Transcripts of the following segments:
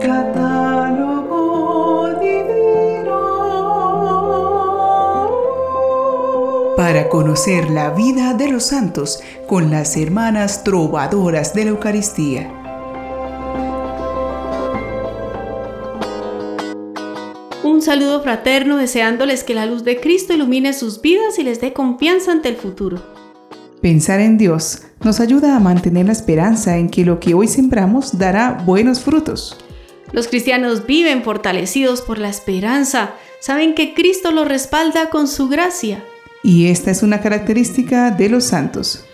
Catálogo divino. Para conocer la vida de los santos con las hermanas trovadoras de la Eucaristía. Un saludo fraterno deseándoles que la luz de Cristo ilumine sus vidas y les dé confianza ante el futuro. Pensar en Dios nos ayuda a mantener la esperanza en que lo que hoy sembramos dará buenos frutos. Los cristianos viven fortalecidos por la esperanza, saben que Cristo los respalda con su gracia. Y esta es una característica de los santos.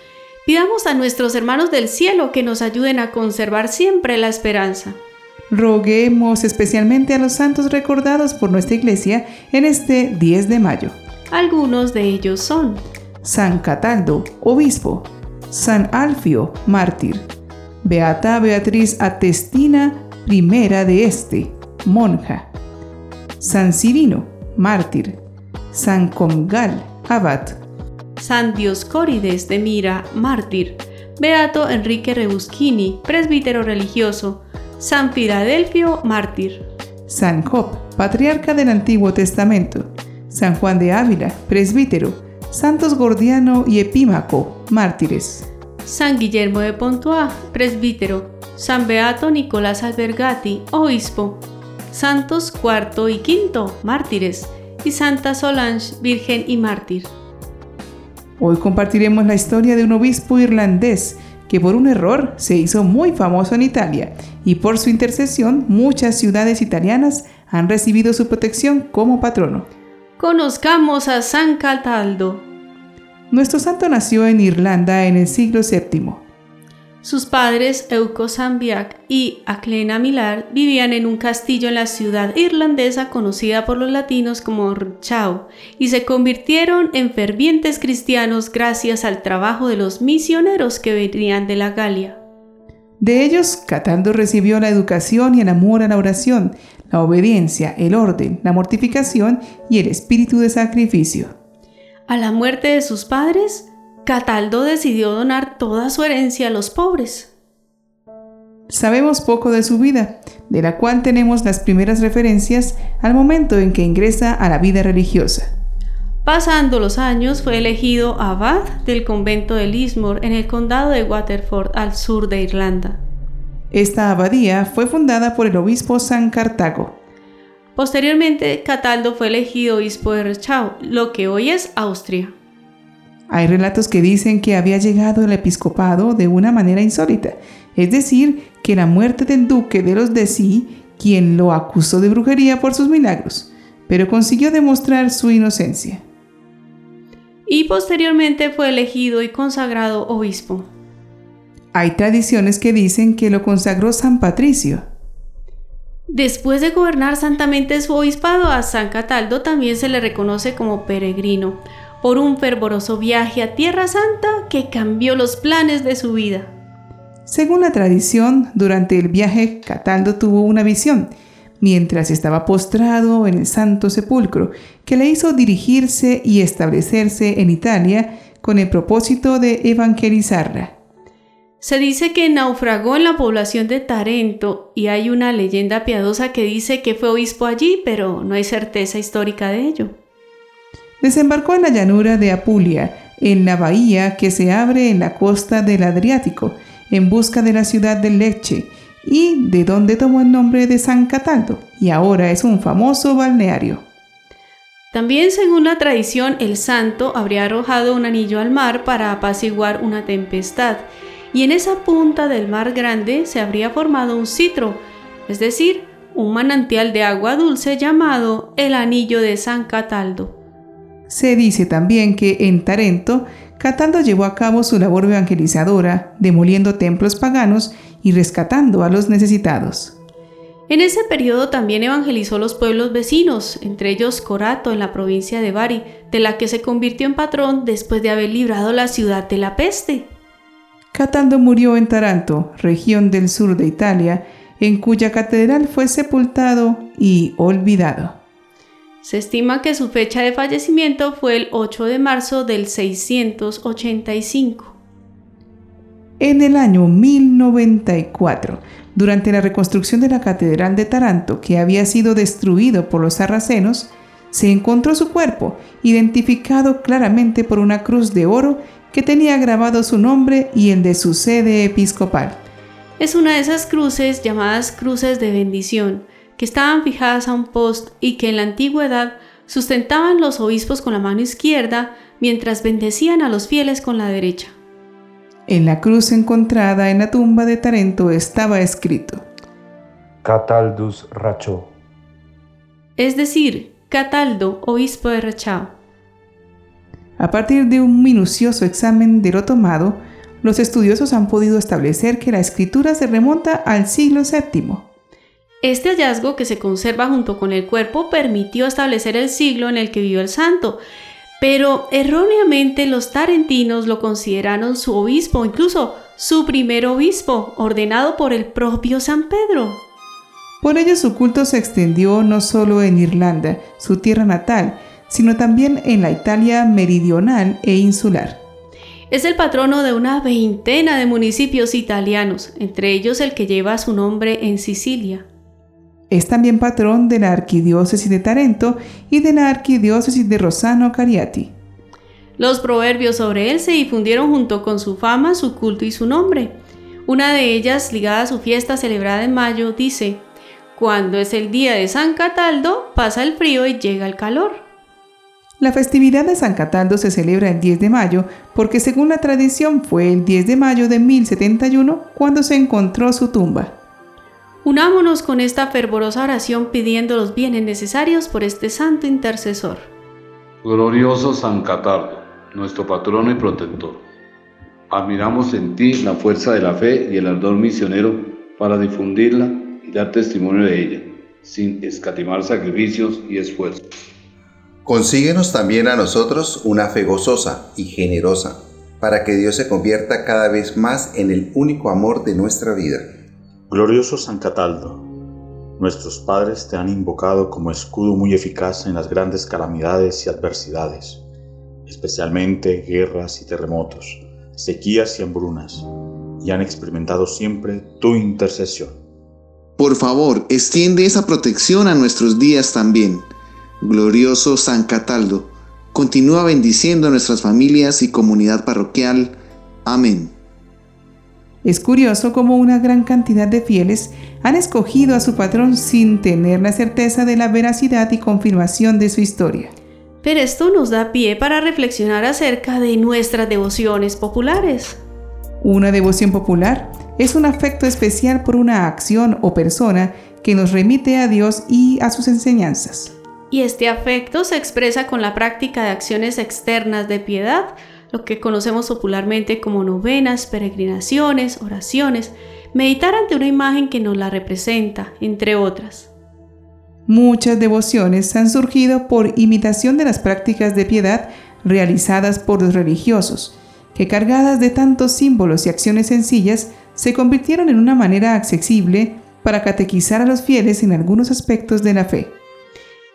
Pidamos a nuestros hermanos del cielo que nos ayuden a conservar siempre la esperanza. Roguemos especialmente a los santos recordados por nuestra iglesia en este 10 de mayo. Algunos de ellos son San Cataldo, obispo, San Alfio, mártir, Beata Beatriz Atestina, primera de este, monja, San Cirino, mártir, San Congal, abad, San Dioscórides de Mira, mártir, Beato Enrique Rebuschini, presbítero religioso, San Filadelfio, mártir, San Job, patriarca del Antiguo Testamento, San Juan de Ávila, presbítero, Santos Gordiano y Epímaco, mártires. San Guillermo de Pontois, presbítero, San Beato Nicolás Albergati, obispo, Santos cuarto y quinto, mártires, y Santa Solange, virgen y mártir. Hoy compartiremos la historia de un obispo irlandés que por un error se hizo muy famoso en Italia y por su intercesión muchas ciudades italianas han recibido su protección como patrono. Conozcamos a San Cataldo. Nuestro santo nació en Irlanda en el siglo VII. Sus padres, Euco Sambiac y Aclena Milar, vivían en un castillo en la ciudad irlandesa conocida por los latinos como Rchau y se convirtieron en fervientes cristianos gracias al trabajo de los misioneros que venían de la Galia. De ellos, Cataldo recibió la educación y el amor a la oración, la obediencia, el orden, la mortificación y el espíritu de sacrificio. A la muerte de sus padres, Cataldo decidió donar toda su herencia a los pobres. Sabemos poco de su vida, de la cual tenemos las primeras referencias al momento en que ingresa a la vida religiosa. Pasando los años, fue elegido abad del convento de Lismore en el condado de Waterford, al sur de Irlanda. Esta abadía fue fundada por el obispo San Cartago. Posteriormente, Cataldo fue elegido obispo de Rechau, lo que hoy es Austria. Hay relatos que dicen que había llegado al episcopado de una manera insólita, es decir, que la muerte del duque de los Desi, quien lo acusó de brujería por sus milagros, pero consiguió demostrar su inocencia. Y posteriormente fue elegido y consagrado obispo. Hay tradiciones que dicen que lo consagró San Patricio. Después de gobernar santamente su obispado, a San Cataldo también se le reconoce como peregrino, por un fervoroso viaje a Tierra Santa que cambió los planes de su vida. Según la tradición, durante el viaje Cataldo tuvo una visión, mientras estaba postrado en el Santo Sepulcro, que le hizo dirigirse y establecerse en Italia con el propósito de evangelizarla. Se dice que naufragó en la población de Tarento y hay una leyenda piadosa que dice que fue obispo allí, pero no hay certeza histórica de ello. Desembarcó en la llanura de Apulia, en la bahía que se abre en la costa del Adriático, en busca de la ciudad de Lecce, y de donde tomó el nombre de San Cataldo, y ahora es un famoso balneario. También según la tradición, el santo habría arrojado un anillo al mar para apaciguar una tempestad, y en esa punta del mar grande se habría formado un citro, es decir, un manantial de agua dulce llamado el Anillo de San Cataldo. Se dice también que en Tarento, Cataldo llevó a cabo su labor evangelizadora, demoliendo templos paganos y rescatando a los necesitados. En ese periodo también evangelizó los pueblos vecinos, entre ellos Corato en la provincia de Bari, de la que se convirtió en patrón después de haber librado la ciudad de la peste. Cataldo murió en Taranto, región del sur de Italia, en cuya catedral fue sepultado y olvidado. Se estima que su fecha de fallecimiento fue el 8 de marzo del 685. En el año 1094, Durante la reconstrucción de la Catedral de Taranto, que había sido destruido por los sarracenos, se encontró su cuerpo, identificado claramente por una cruz de oro que tenía grabado su nombre y el de su sede episcopal. Es una de esas cruces llamadas cruces de bendición, que estaban fijadas a un post y que en la antigüedad sustentaban los obispos con la mano izquierda mientras bendecían a los fieles con la derecha. En la cruz encontrada en la tumba de Tarento estaba escrito Cataldus Racho. Es decir, Cataldo, obispo de Rachao. A partir de un minucioso examen de lo tomado, los estudiosos han podido establecer que la escritura se remonta al siglo VII. Este hallazgo que se conserva junto con el cuerpo permitió establecer el siglo en el que vivió el santo pero erróneamente los tarentinos lo consideraron su obispo, incluso su primer obispo, ordenado por el propio San Pedro. Por ello su culto se extendió no solo en Irlanda, su tierra natal, sino también en la Italia meridional e insular. Es el patrono de una veintena de municipios italianos, entre ellos el que lleva su nombre en Sicilia. Es también patrón de la Arquidiócesis de Tarento y de la Arquidiócesis de Rosano Cariati. Los proverbios sobre él se difundieron junto con su fama, su culto y su nombre. Una de ellas, ligada a su fiesta celebrada en mayo, dice, Cuando es el día de San Cataldo, pasa el frío y llega el calor. La festividad de San Cataldo se celebra el 10 de mayo porque según la tradición fue el 10 de mayo de 1071 cuando se encontró su tumba. Unámonos con esta fervorosa oración pidiendo los bienes necesarios por este santo intercesor. Glorioso San Catardo, nuestro patrono y protector. Admiramos en ti la fuerza de la fe y el ardor misionero para difundirla y dar testimonio de ella, sin escatimar sacrificios y esfuerzos. Consíguenos también a nosotros una fe gozosa y generosa, para que Dios se convierta cada vez más en el único amor de nuestra vida Glorioso San Cataldo, nuestros padres te han invocado como escudo muy eficaz en las grandes calamidades y adversidades, especialmente guerras y terremotos, sequías y hambrunas, y han experimentado siempre tu intercesión. Por favor, extiende esa protección a nuestros días también. Glorioso San Cataldo, continúa bendiciendo a nuestras familias y comunidad parroquial. Amén. Es curioso cómo una gran cantidad de fieles han escogido a su patrón sin tener la certeza de la veracidad y confirmación de su historia. Pero esto nos da pie para reflexionar acerca de nuestras devociones populares. Una devoción popular es un afecto especial por una acción o persona que nos remite a Dios y a sus enseñanzas. Y este afecto se expresa con la práctica de acciones externas de piedad, lo que conocemos popularmente como novenas, peregrinaciones, oraciones, meditar ante una imagen que nos la representa, entre otras. Muchas devociones han surgido por imitación de las prácticas de piedad realizadas por los religiosos, que cargadas de tantos símbolos y acciones sencillas, se convirtieron en una manera accesible para catequizar a los fieles en algunos aspectos de la fe.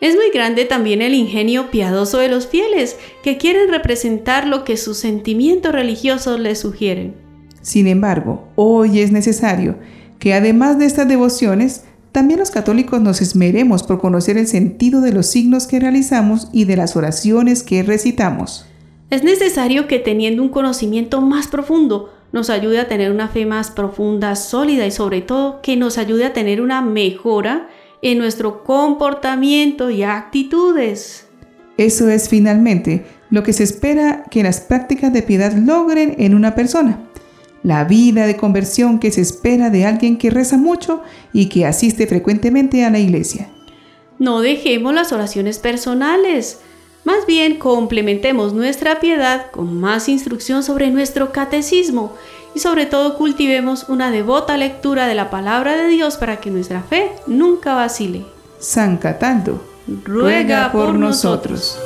Es muy grande también el ingenio piadoso de los fieles, que quieren representar lo que sus sentimientos religiosos les sugieren. Sin embargo, hoy es necesario que además de estas devociones, también los católicos nos esmeremos por conocer el sentido de los signos que realizamos y de las oraciones que recitamos. Es necesario que teniendo un conocimiento más profundo, nos ayude a tener una fe más profunda, sólida y sobre todo que nos ayude a tener una mejora en nuestro comportamiento y actitudes. Eso es finalmente lo que se espera que las prácticas de piedad logren en una persona. La vida de conversión que se espera de alguien que reza mucho y que asiste frecuentemente a la iglesia. No dejemos las oraciones personales. Más bien complementemos nuestra piedad con más instrucción sobre nuestro catecismo y sobre todo cultivemos una devota lectura de la palabra de Dios para que nuestra fe nunca vacile. San Cataldo, ruega por nosotros.